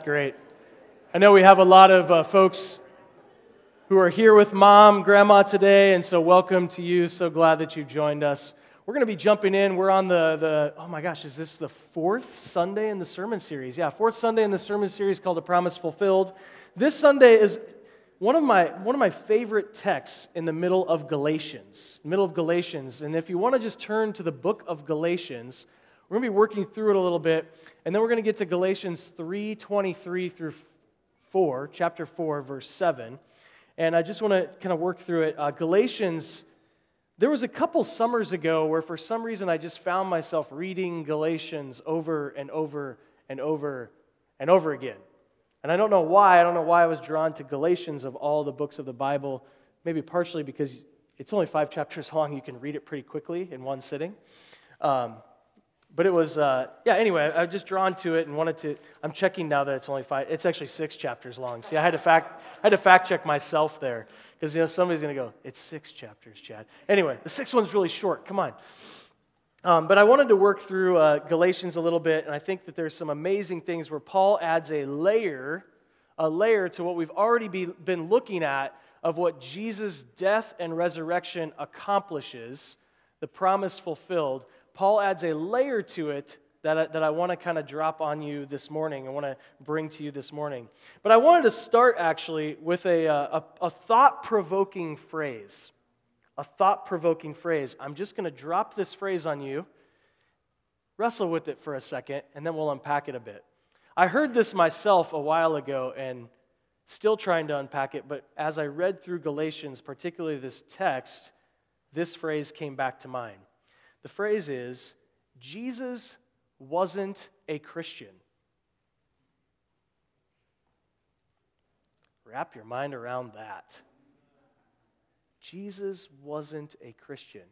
Great. I know we have a lot of uh, folks who are here with mom, grandma today, and so welcome to you. So glad that you've joined us. We're going to be jumping in. We're on the, the, oh my gosh, is this the fourth Sunday in the sermon series? Yeah, fourth Sunday in the sermon series called A Promise Fulfilled. This Sunday is one of my, one of my favorite texts in the middle of Galatians, middle of Galatians. And if you want to just turn to the book of Galatians, we're going to be working through it a little bit, and then we're going to get to Galatians 3:23 through 4, chapter 4, verse 7. And I just want to kind of work through it. Uh, Galatians, there was a couple summers ago where for some reason I just found myself reading Galatians over and over and over and over again. And I don't know why. I don't know why I was drawn to Galatians of all the books of the Bible. Maybe partially because it's only five chapters long. You can read it pretty quickly in one sitting. Um, but it was, uh, yeah, anyway, I was just drawn to it and wanted to. I'm checking now that it's only five, it's actually six chapters long. See, I had to fact, I had to fact check myself there because, you know, somebody's going to go, it's six chapters, Chad. Anyway, the sixth one's really short. Come on. Um, but I wanted to work through uh, Galatians a little bit, and I think that there's some amazing things where Paul adds a layer, a layer to what we've already be, been looking at of what Jesus' death and resurrection accomplishes, the promise fulfilled. Paul adds a layer to it that I, that I want to kind of drop on you this morning. I want to bring to you this morning. But I wanted to start actually with a, uh, a, a thought provoking phrase. A thought provoking phrase. I'm just going to drop this phrase on you, wrestle with it for a second, and then we'll unpack it a bit. I heard this myself a while ago and still trying to unpack it, but as I read through Galatians, particularly this text, this phrase came back to mind. The phrase is Jesus wasn't a Christian. Wrap your mind around that. Jesus wasn't a Christian.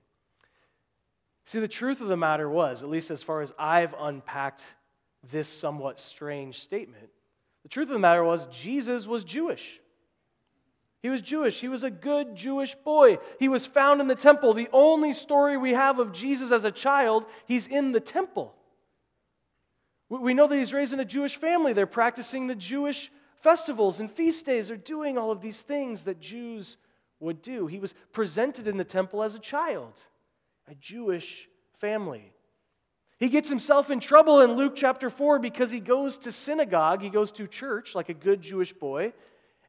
See, the truth of the matter was, at least as far as I've unpacked this somewhat strange statement, the truth of the matter was, Jesus was Jewish. He was Jewish. He was a good Jewish boy. He was found in the temple. The only story we have of Jesus as a child, he's in the temple. We know that he's raised in a Jewish family. They're practicing the Jewish festivals and feast days. They're doing all of these things that Jews would do. He was presented in the temple as a child, a Jewish family. He gets himself in trouble in Luke chapter 4 because he goes to synagogue, he goes to church like a good Jewish boy,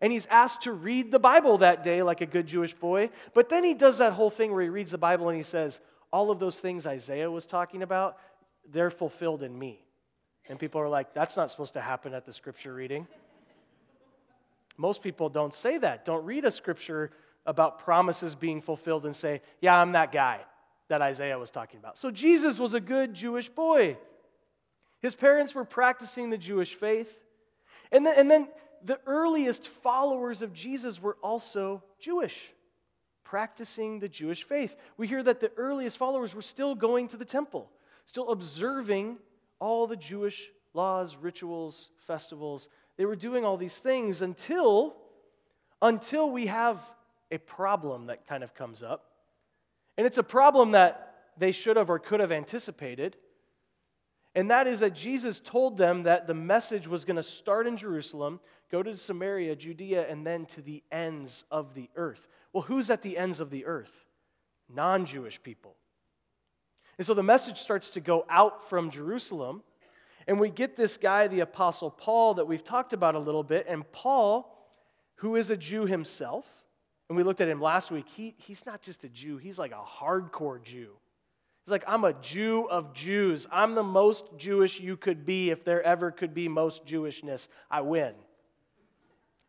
and he's asked to read the Bible that day like a good Jewish boy. But then he does that whole thing where he reads the Bible and he says, All of those things Isaiah was talking about, they're fulfilled in me. And people are like, That's not supposed to happen at the scripture reading. Most people don't say that, don't read a scripture about promises being fulfilled and say, Yeah, I'm that guy that Isaiah was talking about. So Jesus was a good Jewish boy. His parents were practicing the Jewish faith. And then, and then the earliest followers of Jesus were also Jewish, practicing the Jewish faith. We hear that the earliest followers were still going to the temple, still observing all the Jewish laws, rituals, festivals. They were doing all these things until until we have a problem that kind of comes up. And it's a problem that they should have or could have anticipated. And that is that Jesus told them that the message was going to start in Jerusalem, Go to Samaria, Judea, and then to the ends of the earth. Well, who's at the ends of the earth? Non Jewish people. And so the message starts to go out from Jerusalem, and we get this guy, the Apostle Paul, that we've talked about a little bit. And Paul, who is a Jew himself, and we looked at him last week, he, he's not just a Jew, he's like a hardcore Jew. He's like, I'm a Jew of Jews. I'm the most Jewish you could be if there ever could be most Jewishness. I win.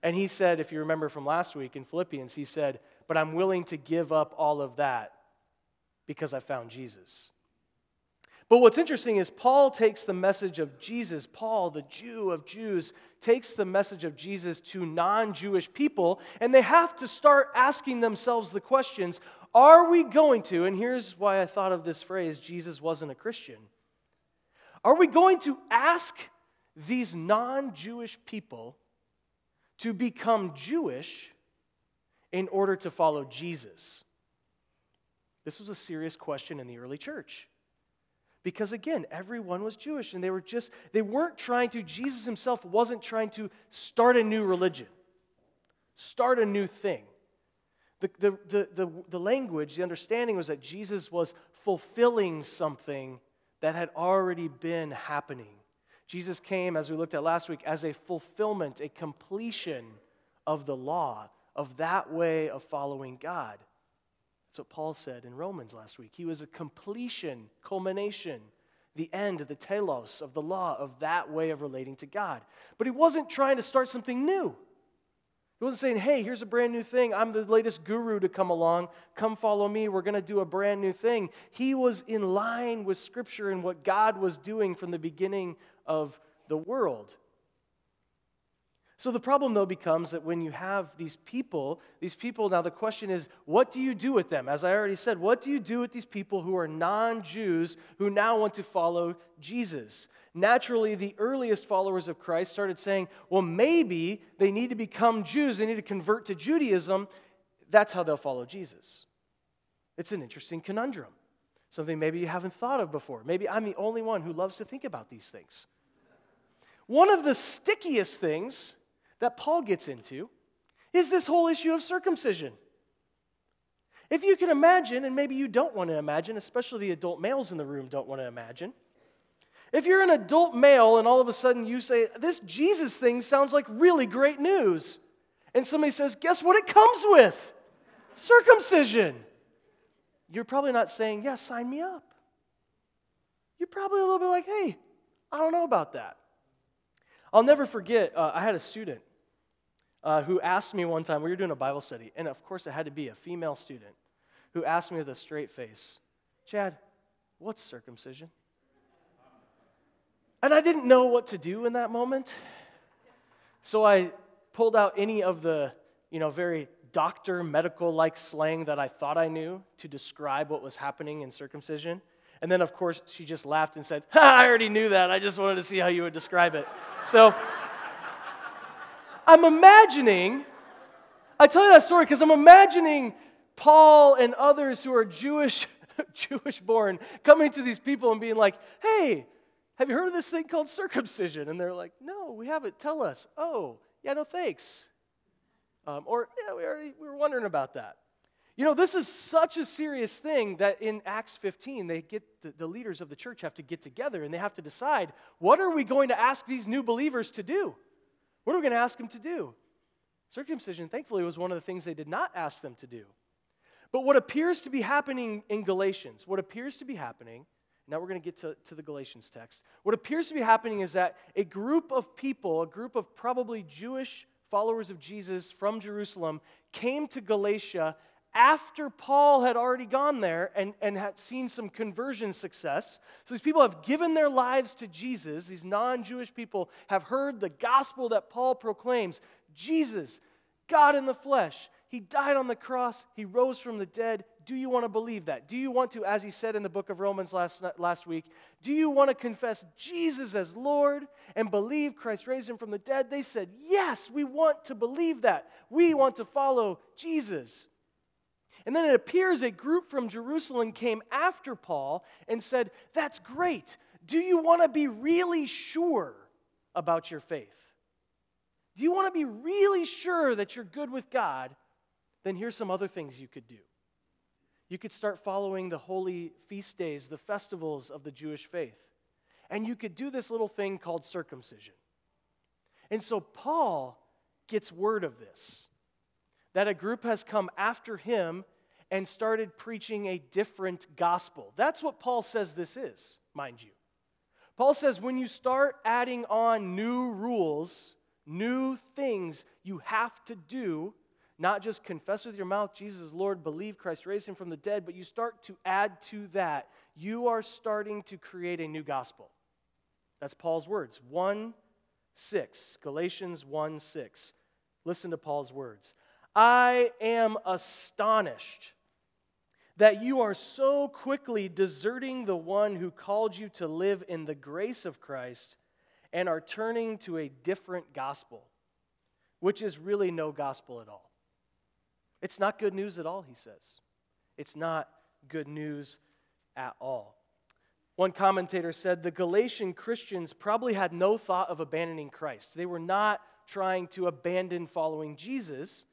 And he said, if you remember from last week in Philippians, he said, But I'm willing to give up all of that because I found Jesus. But what's interesting is Paul takes the message of Jesus, Paul, the Jew of Jews, takes the message of Jesus to non Jewish people, and they have to start asking themselves the questions Are we going to, and here's why I thought of this phrase Jesus wasn't a Christian. Are we going to ask these non Jewish people to become Jewish in order to follow Jesus? This was a serious question in the early church. Because again, everyone was Jewish and they were just, they weren't trying to, Jesus himself wasn't trying to start a new religion, start a new thing. The, the, the, the, the language, the understanding was that Jesus was fulfilling something that had already been happening. Jesus came, as we looked at last week, as a fulfillment, a completion of the law, of that way of following God. That's what Paul said in Romans last week. He was a completion, culmination, the end, the telos of the law, of that way of relating to God. But he wasn't trying to start something new. He wasn't saying, hey, here's a brand new thing. I'm the latest guru to come along. Come follow me. We're going to do a brand new thing. He was in line with Scripture and what God was doing from the beginning of the world. So the problem, though, becomes that when you have these people, these people, now the question is, what do you do with them? As I already said, what do you do with these people who are non Jews who now want to follow Jesus? Naturally, the earliest followers of Christ started saying, well, maybe they need to become Jews, they need to convert to Judaism. That's how they'll follow Jesus. It's an interesting conundrum, something maybe you haven't thought of before. Maybe I'm the only one who loves to think about these things. One of the stickiest things that Paul gets into is this whole issue of circumcision. If you can imagine, and maybe you don't want to imagine, especially the adult males in the room don't want to imagine, if you're an adult male and all of a sudden you say, This Jesus thing sounds like really great news, and somebody says, Guess what it comes with? Circumcision. You're probably not saying, yeah, sign me up. You're probably a little bit like, Hey, I don't know about that. I'll never forget, uh, I had a student uh, who asked me one time, we were doing a Bible study, and of course it had to be a female student, who asked me with a straight face, Chad, what's circumcision? And I didn't know what to do in that moment. So I pulled out any of the, you know, very doctor medical like slang that I thought I knew to describe what was happening in circumcision. And then, of course, she just laughed and said, I already knew that. I just wanted to see how you would describe it. So I'm imagining, I tell you that story because I'm imagining Paul and others who are Jewish, Jewish born coming to these people and being like, hey, have you heard of this thing called circumcision? And they're like, no, we haven't. Tell us. Oh, yeah, no thanks. Um, or, yeah, we, already, we were wondering about that. You know, this is such a serious thing that in Acts 15, they get the, the, leaders of the church have to get together and they have to decide what are we going to ask these new believers to do? What are we going to ask them to do? Circumcision, thankfully, was one of the things they did not ask them to do. But what appears to be happening in Galatians, what appears to be happening, now we're going to get to, to the Galatians text. What appears to be happening is that a group of people, a group of probably Jewish followers of Jesus from Jerusalem, came to Galatia after Paul had already gone there and, and had seen some conversion success. So these people have given their lives to Jesus. These non Jewish people have heard the gospel that Paul proclaims Jesus, God in the flesh. He died on the cross, He rose from the dead. Do you want to believe that? Do you want to, as he said in the book of Romans last, last week, do you want to confess Jesus as Lord and believe Christ raised him from the dead? They said, Yes, we want to believe that. We want to follow Jesus. And then it appears a group from Jerusalem came after Paul and said, That's great. Do you want to be really sure about your faith? Do you want to be really sure that you're good with God? Then here's some other things you could do. You could start following the holy feast days, the festivals of the Jewish faith. And you could do this little thing called circumcision. And so Paul gets word of this that a group has come after him and started preaching a different gospel. That's what Paul says this is, mind you. Paul says when you start adding on new rules, new things you have to do, not just confess with your mouth Jesus is Lord, believe Christ raised him from the dead, but you start to add to that, you are starting to create a new gospel. That's Paul's words. 1 6, Galatians 1 6. Listen to Paul's words. I am astonished that you are so quickly deserting the one who called you to live in the grace of Christ and are turning to a different gospel, which is really no gospel at all. It's not good news at all, he says. It's not good news at all. One commentator said the Galatian Christians probably had no thought of abandoning Christ. They were not trying to abandon following Jesus.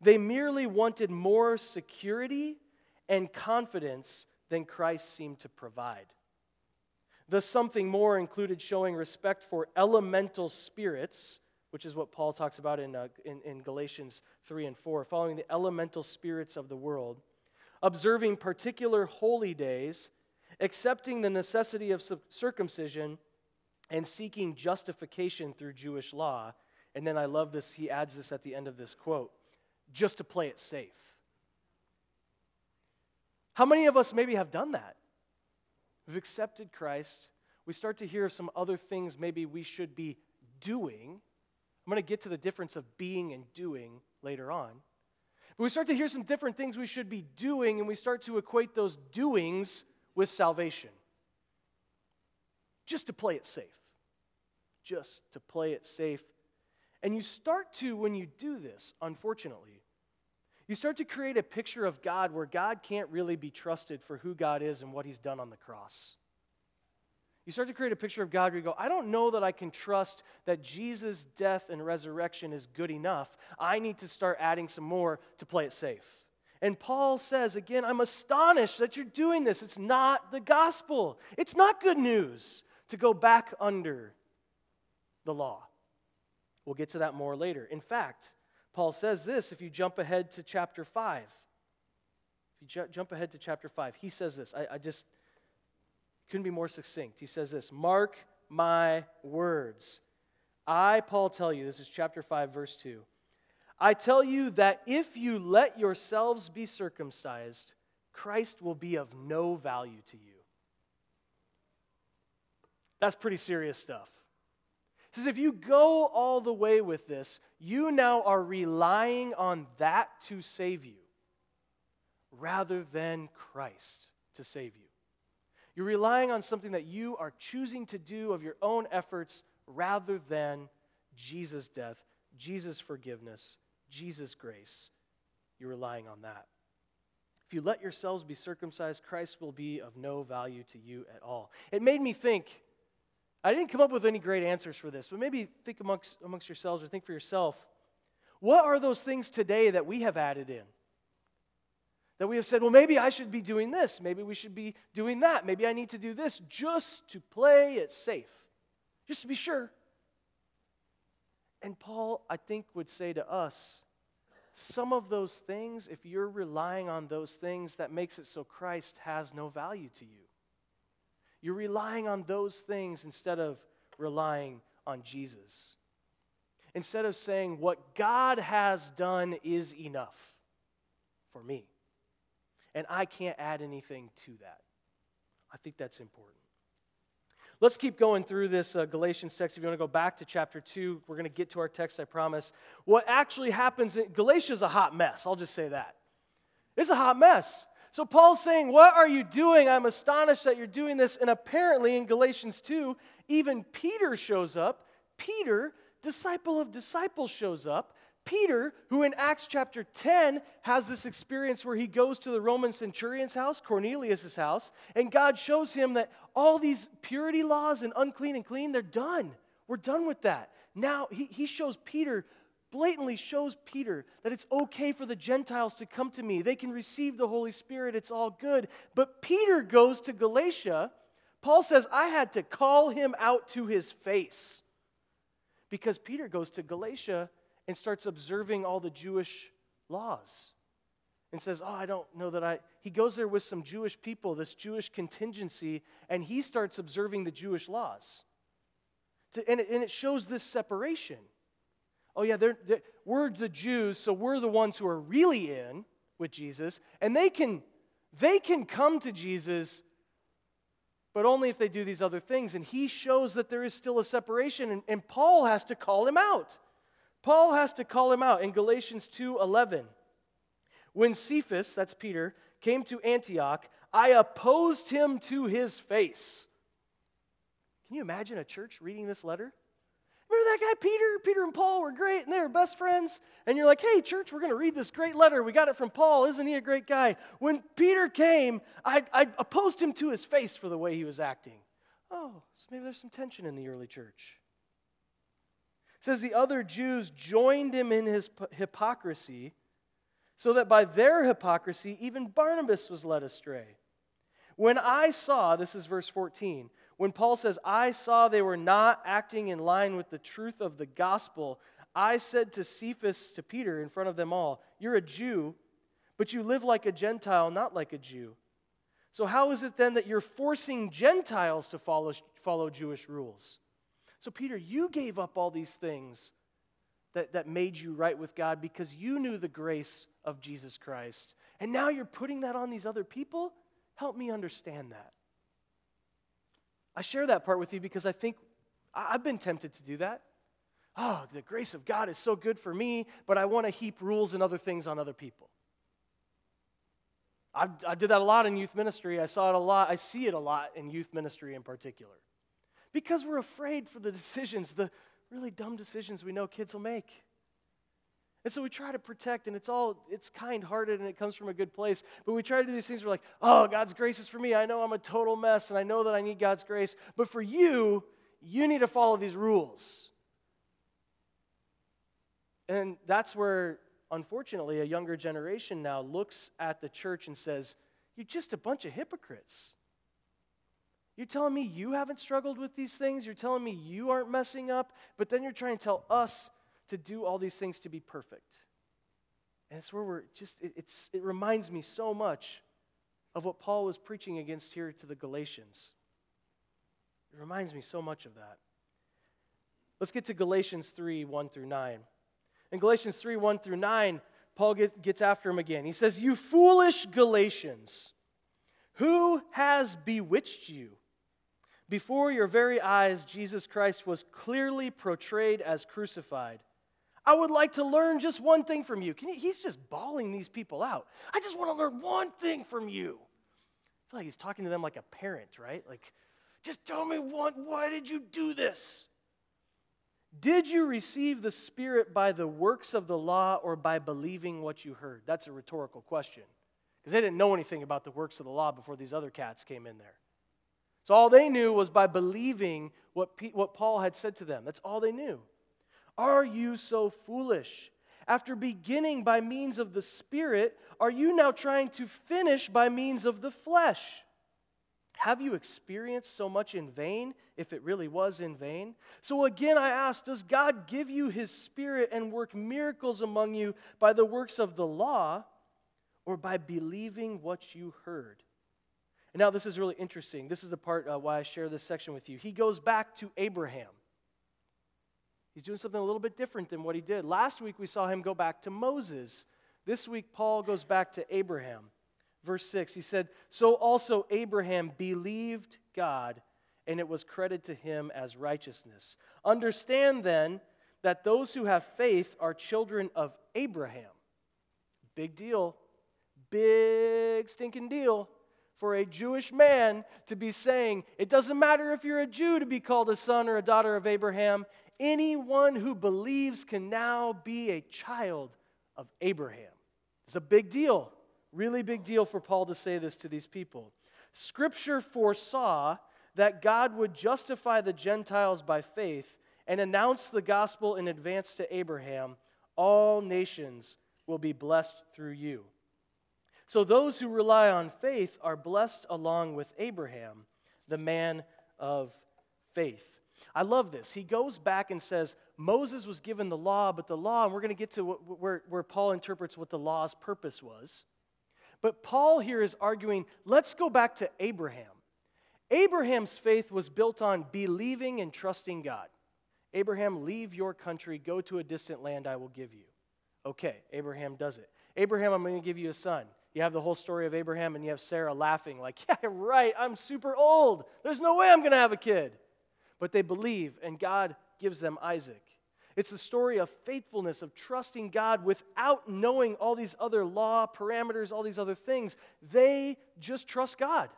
They merely wanted more security and confidence than Christ seemed to provide. The something more included showing respect for elemental spirits, which is what Paul talks about in, uh, in, in Galatians 3 and 4, following the elemental spirits of the world, observing particular holy days accepting the necessity of circumcision and seeking justification through Jewish law. And then I love this, he adds this at the end of this quote just to play it safe. How many of us maybe have done that? We've accepted Christ. We start to hear some other things maybe we should be doing. I'm going to get to the difference of being and doing later on. But we start to hear some different things we should be doing, and we start to equate those doings with salvation. Just to play it safe. Just to play it safe. And you start to, when you do this, unfortunately, you start to create a picture of God where God can't really be trusted for who God is and what he's done on the cross. You start to create a picture of God where you go, I don't know that I can trust that Jesus' death and resurrection is good enough. I need to start adding some more to play it safe. And Paul says, again, I'm astonished that you're doing this. It's not the gospel, it's not good news to go back under the law. We'll get to that more later. In fact, Paul says this if you jump ahead to chapter 5. If you ju- jump ahead to chapter 5, he says this. I, I just couldn't be more succinct. He says this Mark my words. I, Paul, tell you, this is chapter 5, verse 2. I tell you that if you let yourselves be circumcised, Christ will be of no value to you. That's pretty serious stuff. It says if you go all the way with this, you now are relying on that to save you rather than Christ to save you. You're relying on something that you are choosing to do of your own efforts rather than Jesus' death, Jesus' forgiveness, Jesus' grace, you're relying on that. If you let yourselves be circumcised, Christ will be of no value to you at all. It made me think. I didn't come up with any great answers for this, but maybe think amongst, amongst yourselves or think for yourself. What are those things today that we have added in? That we have said, well, maybe I should be doing this. Maybe we should be doing that. Maybe I need to do this just to play it safe, just to be sure. And Paul, I think, would say to us some of those things, if you're relying on those things, that makes it so Christ has no value to you. You're relying on those things instead of relying on Jesus. Instead of saying, what God has done is enough for me, and I can't add anything to that. I think that's important. Let's keep going through this uh, Galatians text. If you want to go back to chapter 2, we're going to get to our text, I promise. What actually happens in Galatia is a hot mess. I'll just say that. It's a hot mess. So Paul's saying, What are you doing? I'm astonished that you're doing this. And apparently in Galatians 2, even Peter shows up. Peter, disciple of disciples, shows up. Peter, who in Acts chapter 10 has this experience where he goes to the Roman centurion's house, Cornelius' house, and God shows him that all these purity laws and unclean and clean, they're done. We're done with that. Now, he, he shows Peter, blatantly shows Peter that it's okay for the Gentiles to come to me. They can receive the Holy Spirit, it's all good. But Peter goes to Galatia. Paul says, I had to call him out to his face because Peter goes to Galatia and starts observing all the Jewish laws and says, Oh, I don't know that I. He goes there with some Jewish people, this Jewish contingency, and he starts observing the Jewish laws. And, it, and it shows this separation. Oh, yeah, they're, they're, we're the Jews, so we're the ones who are really in with Jesus, and they can, they can come to Jesus, but only if they do these other things. And he shows that there is still a separation, and, and Paul has to call him out. Paul has to call him out in Galatians 2:11. When Cephas, that's Peter, came to Antioch, I opposed him to his face. Can you imagine a church reading this letter? Remember that guy Peter? Peter and Paul were great and they were best friends. And you're like, hey, church, we're going to read this great letter. We got it from Paul. Isn't he a great guy? When Peter came, I, I opposed him to his face for the way he was acting. Oh, so maybe there's some tension in the early church. It says the other Jews joined him in his hypocrisy, so that by their hypocrisy, even Barnabas was led astray. When I saw, this is verse 14, when Paul says, I saw they were not acting in line with the truth of the gospel, I said to Cephas, to Peter, in front of them all, You're a Jew, but you live like a Gentile, not like a Jew. So, how is it then that you're forcing Gentiles to follow, follow Jewish rules? So, Peter, you gave up all these things that, that made you right with God because you knew the grace of Jesus Christ. And now you're putting that on these other people? Help me understand that. I share that part with you because I think I've been tempted to do that. Oh, the grace of God is so good for me, but I want to heap rules and other things on other people. I, I did that a lot in youth ministry. I saw it a lot. I see it a lot in youth ministry in particular. Because we're afraid for the decisions, the really dumb decisions we know kids will make. And so we try to protect, and it's all, it's kind hearted and it comes from a good place. But we try to do these things, we're like, oh, God's grace is for me. I know I'm a total mess, and I know that I need God's grace. But for you, you need to follow these rules. And that's where, unfortunately, a younger generation now looks at the church and says, You're just a bunch of hypocrites. You're telling me you haven't struggled with these things? You're telling me you aren't messing up? But then you're trying to tell us to do all these things to be perfect. And it's where we're just, it, it's, it reminds me so much of what Paul was preaching against here to the Galatians. It reminds me so much of that. Let's get to Galatians 3 1 through 9. In Galatians 3 1 through 9, Paul get, gets after him again. He says, You foolish Galatians, who has bewitched you? Before your very eyes, Jesus Christ was clearly portrayed as crucified. I would like to learn just one thing from you. you. He's just bawling these people out. I just want to learn one thing from you. I feel like he's talking to them like a parent, right? Like, just tell me one, why did you do this? Did you receive the Spirit by the works of the law or by believing what you heard? That's a rhetorical question because they didn't know anything about the works of the law before these other cats came in there. So all they knew was by believing what, P- what Paul had said to them. That's all they knew. Are you so foolish? After beginning by means of the Spirit, are you now trying to finish by means of the flesh? Have you experienced so much in vain, if it really was in vain? So again, I ask Does God give you His Spirit and work miracles among you by the works of the law or by believing what you heard? And now, this is really interesting. This is the part uh, why I share this section with you. He goes back to Abraham. He's doing something a little bit different than what he did. Last week we saw him go back to Moses. This week Paul goes back to Abraham. Verse 6, he said, So also Abraham believed God, and it was credited to him as righteousness. Understand then that those who have faith are children of Abraham. Big deal. Big stinking deal for a Jewish man to be saying, it doesn't matter if you're a Jew to be called a son or a daughter of Abraham anyone who believes can now be a child of Abraham. It's a big deal, really big deal for Paul to say this to these people. Scripture foresaw that God would justify the Gentiles by faith and announce the gospel in advance to Abraham all nations will be blessed through you. So those who rely on faith are blessed along with Abraham, the man of faith. I love this. He goes back and says, Moses was given the law, but the law, and we're going to get to where, where Paul interprets what the law's purpose was. But Paul here is arguing, let's go back to Abraham. Abraham's faith was built on believing and trusting God. Abraham, leave your country, go to a distant land I will give you. Okay, Abraham does it. Abraham, I'm going to give you a son. You have the whole story of Abraham, and you have Sarah laughing, like, yeah, right, I'm super old. There's no way I'm going to have a kid but they believe, and God gives them Isaac. It's the story of faithfulness, of trusting God without knowing all these other law parameters, all these other things. They just trust God.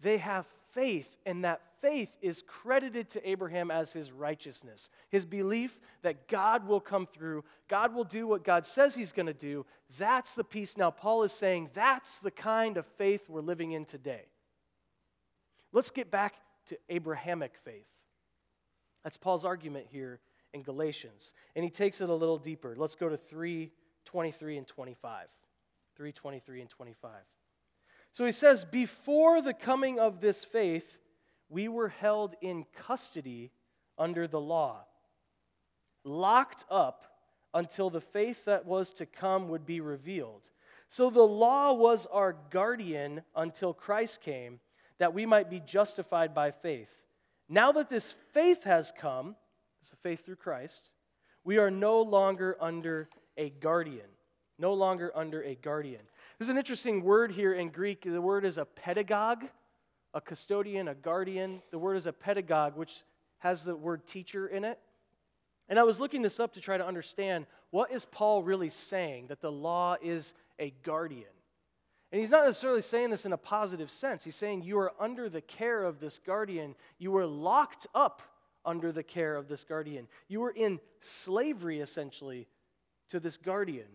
They have faith, and that faith is credited to Abraham as his righteousness. His belief that God will come through, God will do what God says he's going to do. That's the peace. Now, Paul is saying that's the kind of faith we're living in today. Let's get back to Abrahamic faith. That's Paul's argument here in Galatians. And he takes it a little deeper. Let's go to 3 23 and 25. 323 and 25. So he says, Before the coming of this faith, we were held in custody under the law, locked up until the faith that was to come would be revealed. So the law was our guardian until Christ came, that we might be justified by faith. Now that this faith has come, this is faith through Christ, we are no longer under a guardian. No longer under a guardian. This is an interesting word here in Greek. The word is a pedagogue, a custodian, a guardian. The word is a pedagogue, which has the word teacher in it. And I was looking this up to try to understand what is Paul really saying that the law is a guardian. And he's not necessarily saying this in a positive sense. He's saying you are under the care of this guardian. You were locked up under the care of this guardian. You were in slavery, essentially, to this guardian.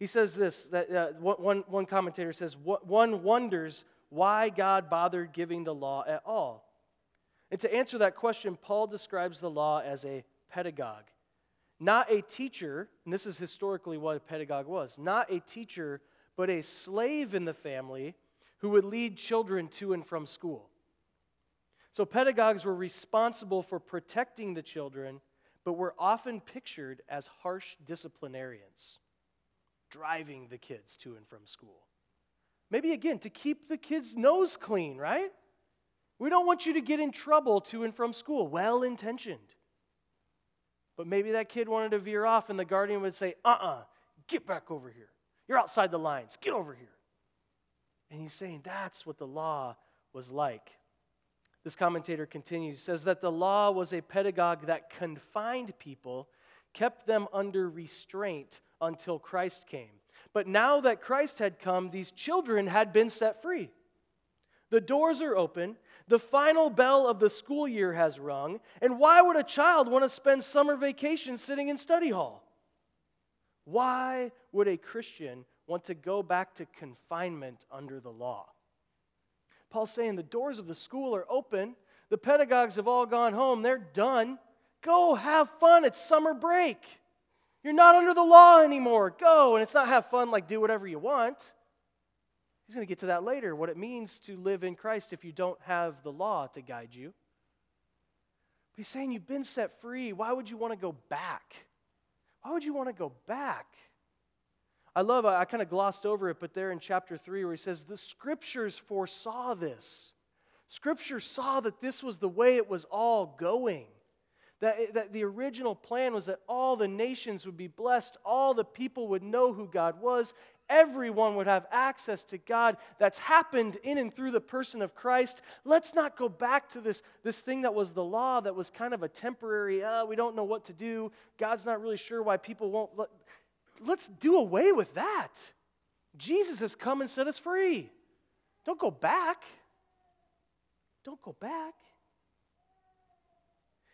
He says this that uh, one, one commentator says, one wonders why God bothered giving the law at all. And to answer that question, Paul describes the law as a pedagogue, not a teacher, and this is historically what a pedagogue was, not a teacher, but a slave in the family who would lead children to and from school. So pedagogues were responsible for protecting the children, but were often pictured as harsh disciplinarians driving the kids to and from school. Maybe again, to keep the kids' nose clean, right? We don't want you to get in trouble to and from school. Well intentioned. But maybe that kid wanted to veer off, and the guardian would say, uh uh-uh, uh, get back over here. You're outside the lines. Get over here. And he's saying that's what the law was like. This commentator continues, says that the law was a pedagogue that confined people, kept them under restraint until Christ came. But now that Christ had come, these children had been set free. The doors are open, the final bell of the school year has rung, and why would a child want to spend summer vacation sitting in study hall? Why would a Christian want to go back to confinement under the law? Paul's saying the doors of the school are open, the pedagogues have all gone home, they're done. Go have fun, it's summer break. You're not under the law anymore. Go. And it's not have fun, like do whatever you want. He's going to get to that later, what it means to live in Christ if you don't have the law to guide you. But he's saying you've been set free. Why would you want to go back? Why would you want to go back? I love, I kind of glossed over it, but there in chapter 3 where he says, The scriptures foresaw this. Scripture saw that this was the way it was all going. That, eh, that the original plan was that all the nations would be blessed, all the people would know who God was, everyone would have access to God. That's happened in and through the person of Christ. Let's not go back to this, this thing that was the law that was kind of a temporary, uh, we don't know what to do. God's not really sure why people won't. Let, let's do away with that. Jesus has come and set us free. Don't go back. Don't go back.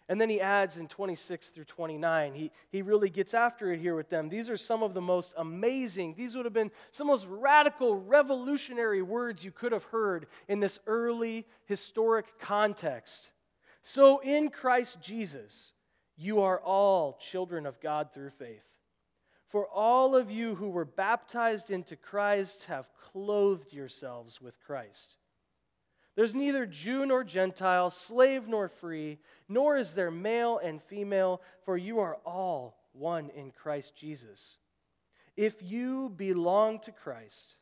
And then he adds in 26 through 29, he, he really gets after it here with them. These are some of the most amazing, these would have been some most radical, revolutionary words you could have heard in this early historic context. So in Christ Jesus, you are all children of God through faith. For all of you who were baptized into Christ have clothed yourselves with Christ. There's neither Jew nor Gentile, slave nor free, nor is there male and female, for you are all one in Christ Jesus. If you belong to Christ,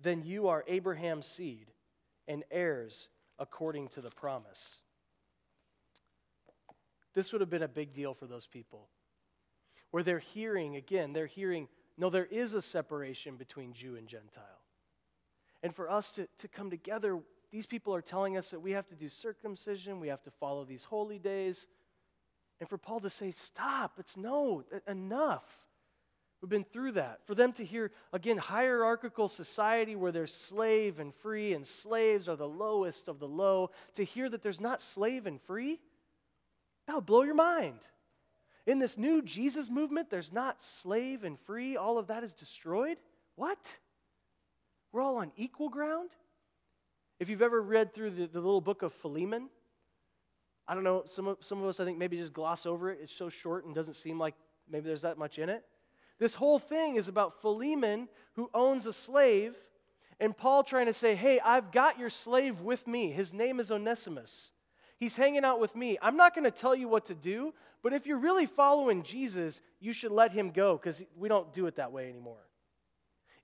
then you are Abraham's seed and heirs according to the promise. This would have been a big deal for those people. Where they're hearing, again, they're hearing, no, there is a separation between Jew and Gentile. And for us to, to come together these people are telling us that we have to do circumcision, we have to follow these holy days. And for Paul to say, stop, it's no, enough. We've been through that. For them to hear, again, hierarchical society where there's slave and free, and slaves are the lowest of the low, to hear that there's not slave and free, that'll blow your mind. In this new Jesus movement, there's not slave and free, all of that is destroyed. What? We're all on equal ground? If you've ever read through the, the little book of Philemon, I don't know, some of, some of us, I think, maybe just gloss over it. It's so short and doesn't seem like maybe there's that much in it. This whole thing is about Philemon who owns a slave, and Paul trying to say, Hey, I've got your slave with me. His name is Onesimus. He's hanging out with me. I'm not going to tell you what to do, but if you're really following Jesus, you should let him go because we don't do it that way anymore.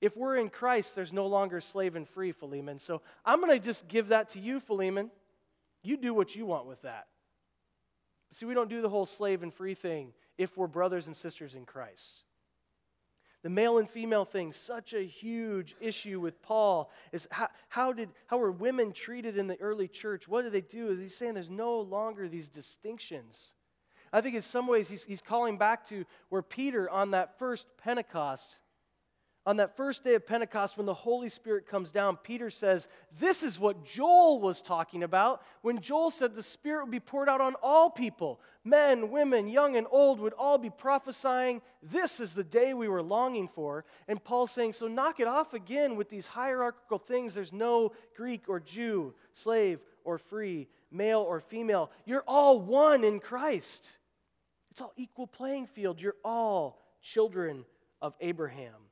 If we're in Christ, there's no longer slave and free, Philemon. So I'm going to just give that to you, Philemon. You do what you want with that. See, we don't do the whole slave and free thing if we're brothers and sisters in Christ. The male and female thing, such a huge issue with Paul, is how, how, did, how were women treated in the early church? What did they do? He's saying there's no longer these distinctions. I think in some ways he's, he's calling back to where Peter on that first Pentecost on that first day of Pentecost, when the Holy Spirit comes down, Peter says, This is what Joel was talking about when Joel said the Spirit would be poured out on all people. Men, women, young and old would all be prophesying. This is the day we were longing for. And Paul's saying, So knock it off again with these hierarchical things. There's no Greek or Jew, slave or free, male or female. You're all one in Christ. It's all equal playing field. You're all children of Abraham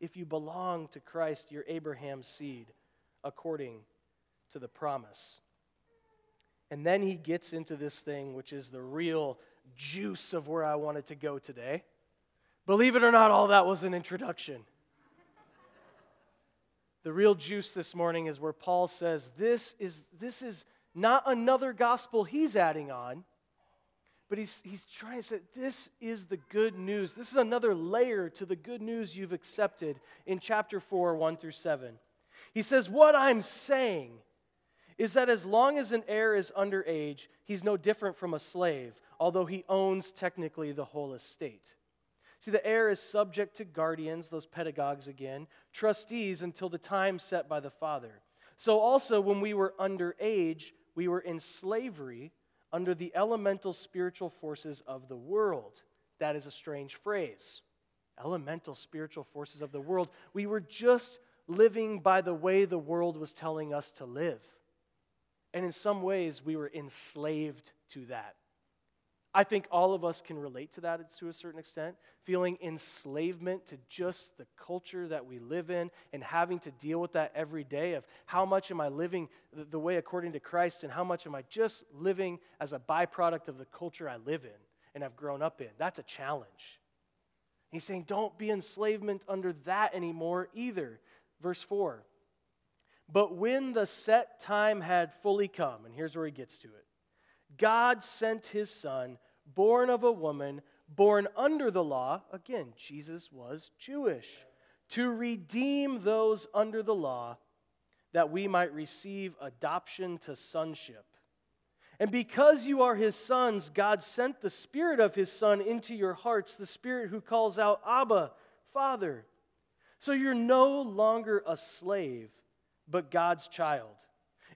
if you belong to Christ, you're Abraham's seed according to the promise. And then he gets into this thing, which is the real juice of where I wanted to go today. Believe it or not, all that was an introduction. the real juice this morning is where Paul says this is, this is not another gospel he's adding on but he's, he's trying to say, this is the good news. This is another layer to the good news you've accepted in chapter 4, 1 through 7. He says, What I'm saying is that as long as an heir is underage, he's no different from a slave, although he owns technically the whole estate. See, the heir is subject to guardians, those pedagogues again, trustees until the time set by the father. So also, when we were underage, we were in slavery under the elemental spiritual forces of the world. That is a strange phrase. Elemental spiritual forces of the world. We were just living by the way the world was telling us to live. And in some ways, we were enslaved to that. I think all of us can relate to that to a certain extent, feeling enslavement to just the culture that we live in and having to deal with that every day of how much am I living the way according to Christ and how much am I just living as a byproduct of the culture I live in and have grown up in. That's a challenge. He's saying, don't be enslavement under that anymore either. Verse 4. But when the set time had fully come, and here's where he gets to it God sent his son born of a woman, born under the law. Again, Jesus was Jewish. To redeem those under the law, that we might receive adoption to sonship. And because you are his sons, God sent the Spirit of his Son into your hearts, the Spirit who calls out, Abba, Father. So you're no longer a slave, but God's child.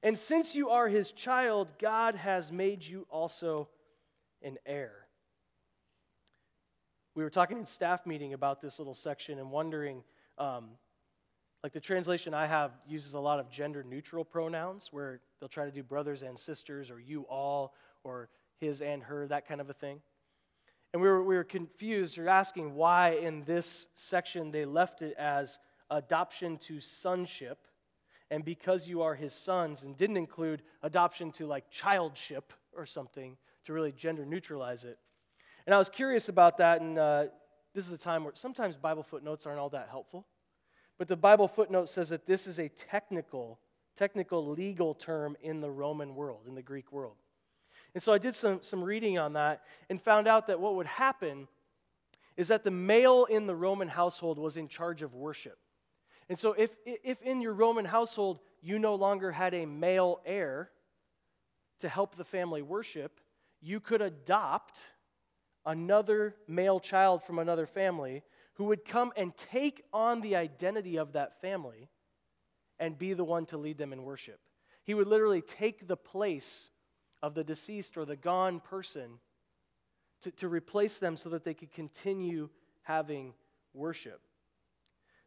And since you are his child, God has made you also an heir. We were talking in staff meeting about this little section and wondering, um, like the translation I have uses a lot of gender neutral pronouns where they'll try to do brothers and sisters or you all or his and her, that kind of a thing. And we were, we were confused or asking why in this section they left it as adoption to sonship and because you are his sons and didn't include adoption to like childship or something to really gender neutralize it. And I was curious about that, and uh, this is a time where sometimes Bible footnotes aren't all that helpful. But the Bible footnote says that this is a technical, technical legal term in the Roman world, in the Greek world. And so I did some, some reading on that and found out that what would happen is that the male in the Roman household was in charge of worship. And so if, if in your Roman household you no longer had a male heir to help the family worship, you could adopt another male child from another family who would come and take on the identity of that family and be the one to lead them in worship. He would literally take the place of the deceased or the gone person to, to replace them so that they could continue having worship.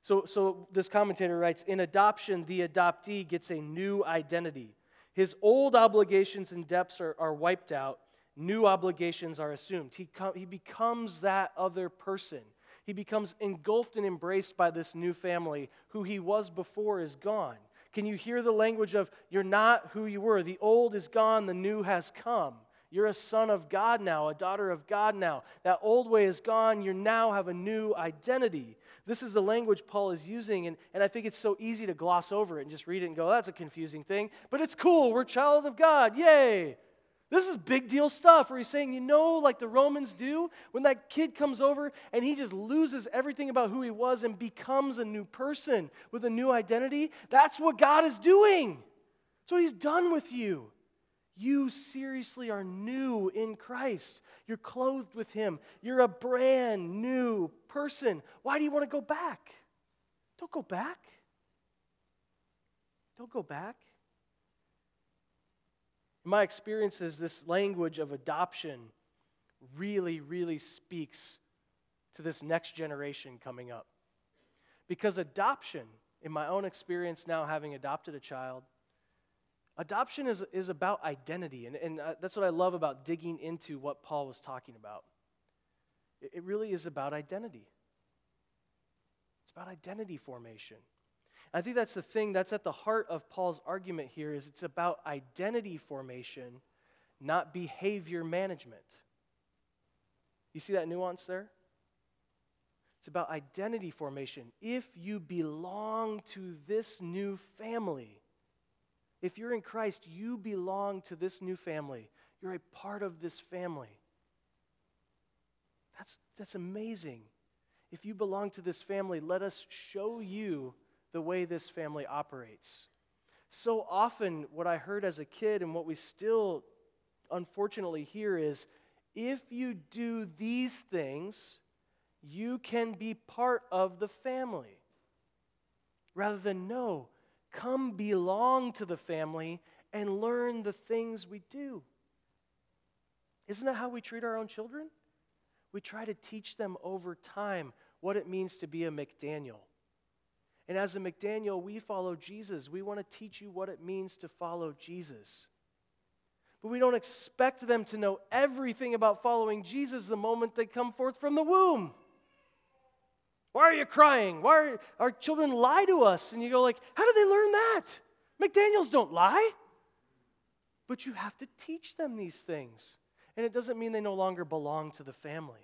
So, so this commentator writes In adoption, the adoptee gets a new identity. His old obligations and debts are, are wiped out, new obligations are assumed. He, com- he becomes that other person. He becomes engulfed and embraced by this new family. Who he was before is gone. Can you hear the language of, You're not who you were? The old is gone, the new has come. You're a son of God now, a daughter of God now. That old way is gone. You now have a new identity. This is the language Paul is using, and, and I think it's so easy to gloss over it and just read it and go, that's a confusing thing. But it's cool. We're child of God. Yay. This is big deal stuff where he's saying, you know, like the Romans do, when that kid comes over and he just loses everything about who he was and becomes a new person with a new identity, that's what God is doing. What he's done with you. You seriously are new in Christ. You're clothed with Him. You're a brand new person. Why do you want to go back? Don't go back. Don't go back. In my experiences, this language of adoption really, really speaks to this next generation coming up. Because adoption, in my own experience now, having adopted a child, Adoption is, is about identity, and, and uh, that's what I love about digging into what Paul was talking about. It, it really is about identity. It's about identity formation. I think that's the thing that's at the heart of Paul's argument here is it's about identity formation, not behavior management. You see that nuance there? It's about identity formation. If you belong to this new family, if you're in Christ, you belong to this new family. You're a part of this family. That's, that's amazing. If you belong to this family, let us show you the way this family operates. So often, what I heard as a kid and what we still unfortunately hear is if you do these things, you can be part of the family. Rather than, no, Come belong to the family and learn the things we do. Isn't that how we treat our own children? We try to teach them over time what it means to be a McDaniel. And as a McDaniel, we follow Jesus. We want to teach you what it means to follow Jesus. But we don't expect them to know everything about following Jesus the moment they come forth from the womb. Why are you crying? Why are our children lie to us? And you go like, how do they learn that? McDaniels don't lie. But you have to teach them these things. And it doesn't mean they no longer belong to the family.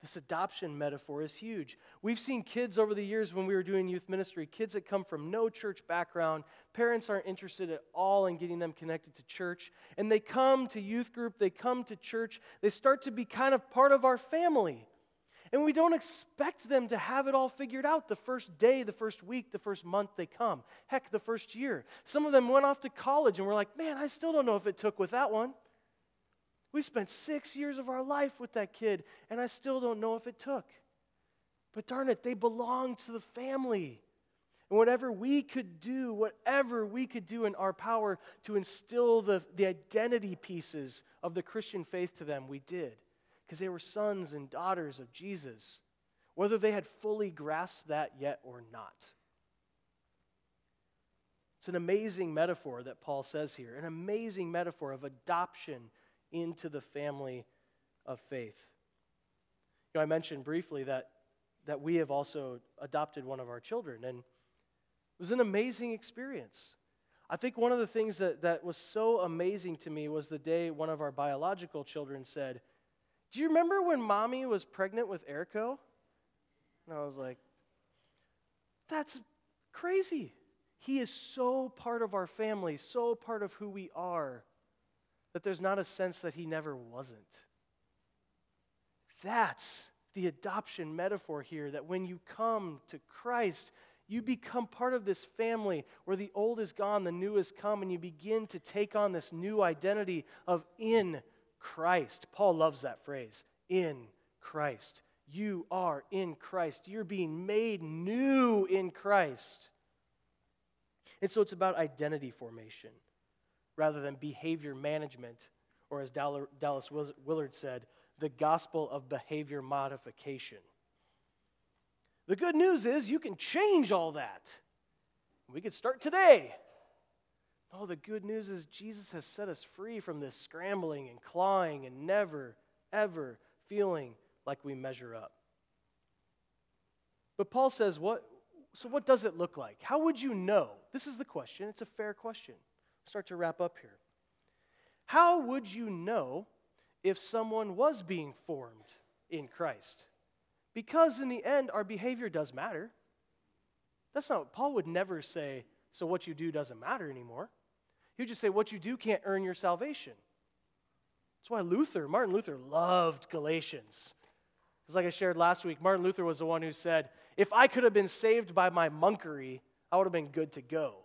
This adoption metaphor is huge. We've seen kids over the years when we were doing youth ministry, kids that come from no church background, parents aren't interested at all in getting them connected to church, and they come to youth group, they come to church, they start to be kind of part of our family. And we don't expect them to have it all figured out the first day, the first week, the first month they come. Heck, the first year. Some of them went off to college and we're like, man, I still don't know if it took with that one. We spent six years of our life with that kid, and I still don't know if it took. But darn it, they belong to the family. And whatever we could do, whatever we could do in our power to instill the, the identity pieces of the Christian faith to them, we did because they were sons and daughters of Jesus, whether they had fully grasped that yet or not. It's an amazing metaphor that Paul says here, an amazing metaphor of adoption into the family of faith. You know, I mentioned briefly that, that we have also adopted one of our children, and it was an amazing experience. I think one of the things that, that was so amazing to me was the day one of our biological children said, do you remember when mommy was pregnant with Erico? And I was like, That's crazy. He is so part of our family, so part of who we are, that there's not a sense that he never wasn't. That's the adoption metaphor here that when you come to Christ, you become part of this family where the old is gone, the new has come, and you begin to take on this new identity of in Christ. Paul loves that phrase in Christ. you are in Christ. You're being made new in Christ. And so it's about identity formation rather than behavior management, or as Dallas Willard said, the gospel of behavior modification. The good news is you can change all that. We could start today. Oh, the good news is Jesus has set us free from this scrambling and clawing and never, ever feeling like we measure up. But Paul says, what, so what does it look like? How would you know? This is the question. It's a fair question. Start to wrap up here. How would you know if someone was being formed in Christ? Because in the end, our behavior does matter. That's not, Paul would never say, so what you do doesn't matter anymore. He would just say, what you do can't earn your salvation. That's why Luther, Martin Luther, loved Galatians. Because, like I shared last week, Martin Luther was the one who said, if I could have been saved by my monkery, I would have been good to go.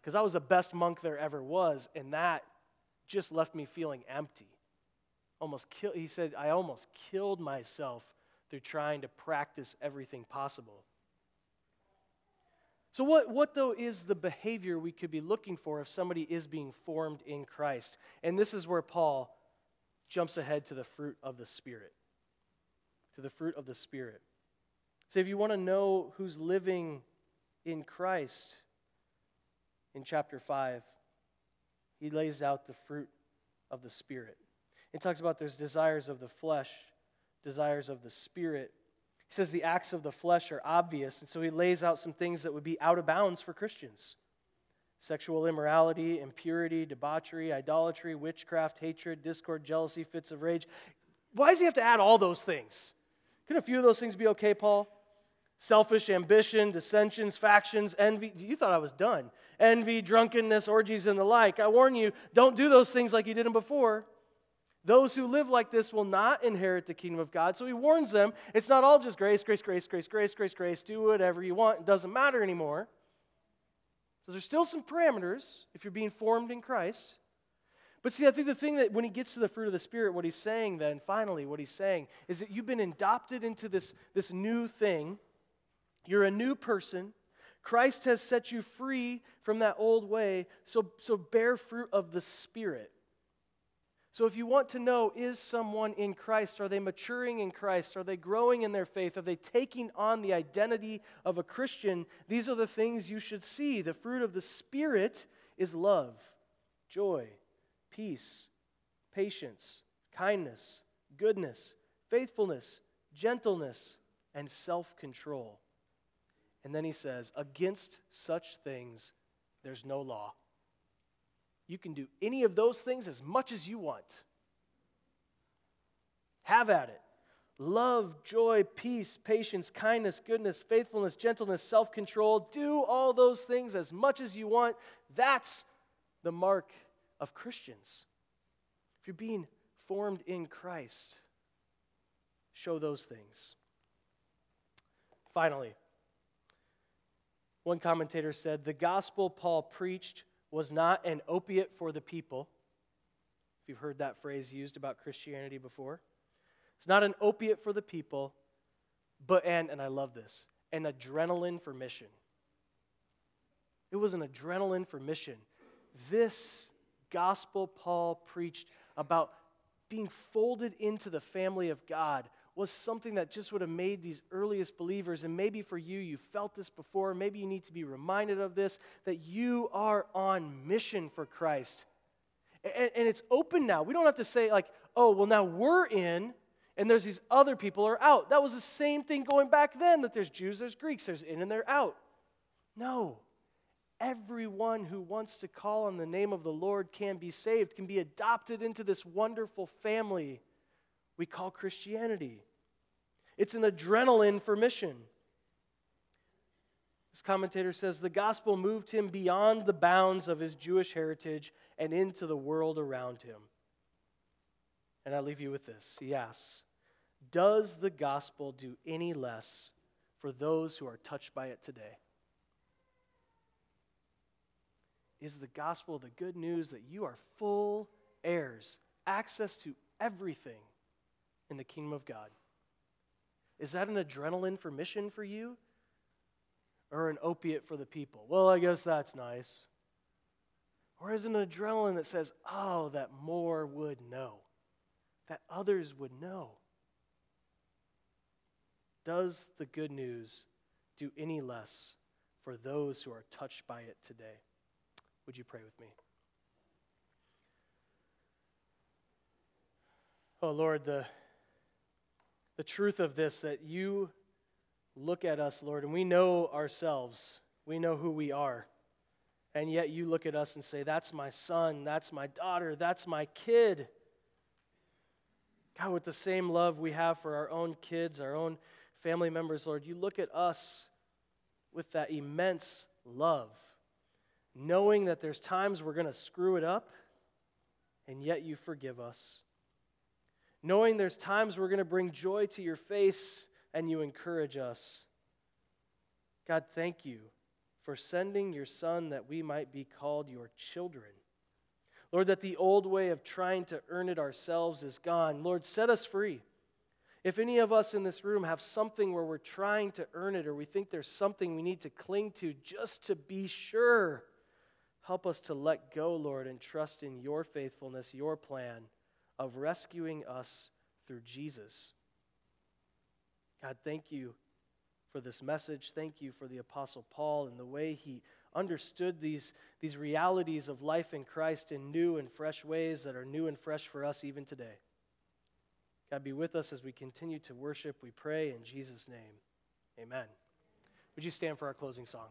Because I was the best monk there ever was, and that just left me feeling empty. Almost kill, he said, I almost killed myself through trying to practice everything possible. So, what, what though is the behavior we could be looking for if somebody is being formed in Christ? And this is where Paul jumps ahead to the fruit of the Spirit. To the fruit of the Spirit. So, if you want to know who's living in Christ, in chapter 5, he lays out the fruit of the Spirit. He talks about there's desires of the flesh, desires of the Spirit, he says the acts of the flesh are obvious, and so he lays out some things that would be out of bounds for Christians sexual immorality, impurity, debauchery, idolatry, witchcraft, hatred, discord, jealousy, fits of rage. Why does he have to add all those things? Could a few of those things be okay, Paul? Selfish ambition, dissensions, factions, envy. You thought I was done. Envy, drunkenness, orgies, and the like. I warn you, don't do those things like you did them before. Those who live like this will not inherit the kingdom of God. So he warns them it's not all just grace, grace, grace, grace, grace, grace, grace. Do whatever you want. It doesn't matter anymore. So there's still some parameters if you're being formed in Christ. But see, I think the thing that when he gets to the fruit of the Spirit, what he's saying then, finally, what he's saying is that you've been adopted into this, this new thing. You're a new person. Christ has set you free from that old way. So, so bear fruit of the Spirit. So, if you want to know, is someone in Christ? Are they maturing in Christ? Are they growing in their faith? Are they taking on the identity of a Christian? These are the things you should see. The fruit of the Spirit is love, joy, peace, patience, kindness, goodness, faithfulness, gentleness, and self control. And then he says, Against such things there's no law. You can do any of those things as much as you want. Have at it. Love, joy, peace, patience, kindness, goodness, faithfulness, gentleness, self control. Do all those things as much as you want. That's the mark of Christians. If you're being formed in Christ, show those things. Finally, one commentator said the gospel Paul preached was not an opiate for the people. If you've heard that phrase used about Christianity before, it's not an opiate for the people, but and and I love this, an adrenaline for mission. It was an adrenaline for mission. This gospel Paul preached about being folded into the family of God was something that just would have made these earliest believers, and maybe for you, you felt this before, maybe you need to be reminded of this, that you are on mission for Christ. And, and it's open now. We don't have to say, like, oh, well, now we're in, and there's these other people are out. That was the same thing going back then that there's Jews, there's Greeks, there's in and they're out. No. Everyone who wants to call on the name of the Lord can be saved, can be adopted into this wonderful family we call Christianity. It's an adrenaline for mission. This commentator says the gospel moved him beyond the bounds of his Jewish heritage and into the world around him. And I leave you with this. He asks Does the gospel do any less for those who are touched by it today? Is the gospel the good news that you are full heirs, access to everything in the kingdom of God? Is that an adrenaline for mission for you? Or an opiate for the people? Well, I guess that's nice. Or is it an adrenaline that says, oh, that more would know, that others would know? Does the good news do any less for those who are touched by it today? Would you pray with me? Oh, Lord, the, the truth of this that you look at us, Lord, and we know ourselves, we know who we are. And yet you look at us and say, That's my son, that's my daughter, that's my kid. God, with the same love we have for our own kids, our own family members, Lord, you look at us with that immense love, knowing that there's times we're going to screw it up, and yet you forgive us knowing there's times we're going to bring joy to your face and you encourage us. God, thank you for sending your Son that we might be called your children. Lord, that the old way of trying to earn it ourselves is gone. Lord, set us free. If any of us in this room have something where we're trying to earn it or we think there's something we need to cling to just to be sure, help us to let go, Lord, and trust in your faithfulness, your plan of rescuing us through Jesus. God, thank you for this message. Thank you for the Apostle Paul and the way he understood these, these realities of life in Christ in new and fresh ways that are new and fresh for us even today. God, be with us as we continue to worship, we pray in Jesus' name. Amen. Would you stand for our closing song?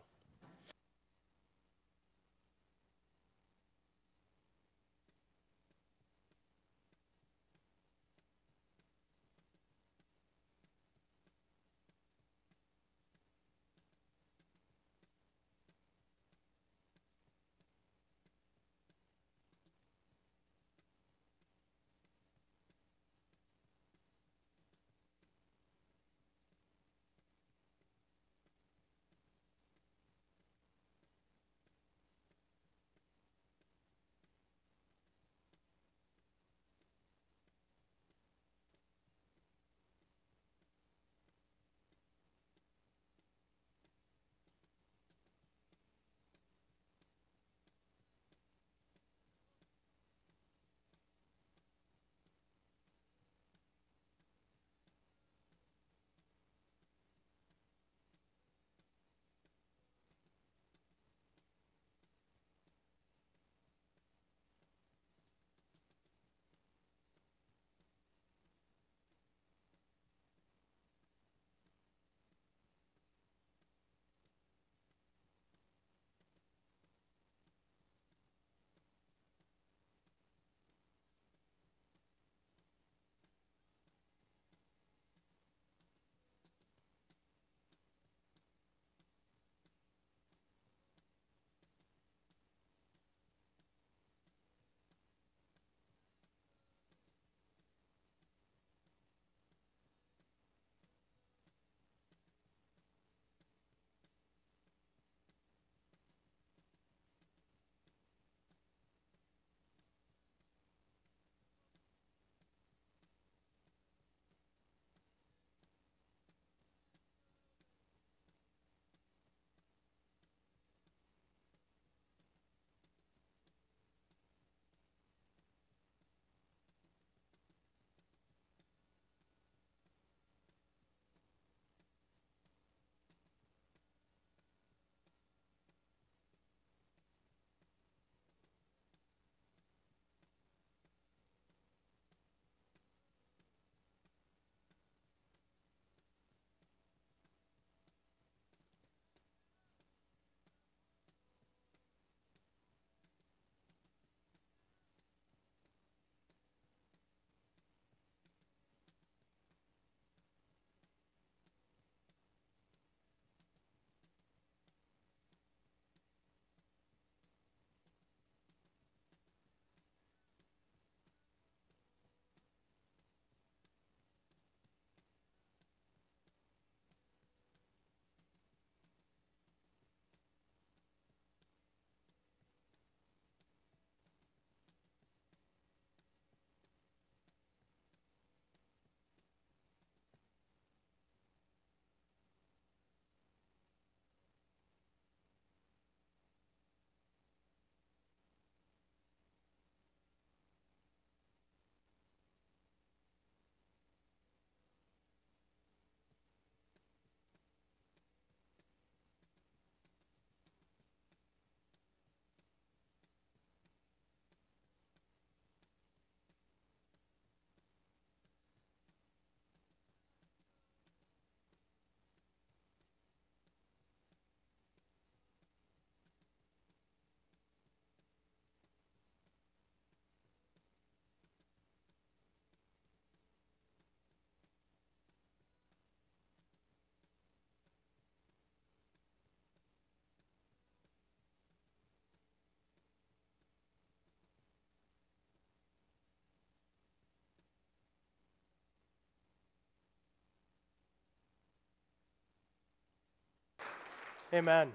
Amen.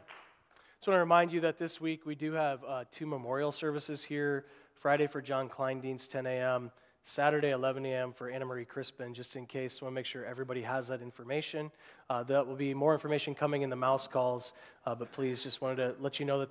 Just want to remind you that this week we do have uh, two memorial services here Friday for John Kleindienst, 10 a.m., Saturday, 11 a.m. for Anna Marie Crispin, just in case. want to make sure everybody has that information. Uh, that will be more information coming in the mouse calls, uh, but please just wanted to let you know that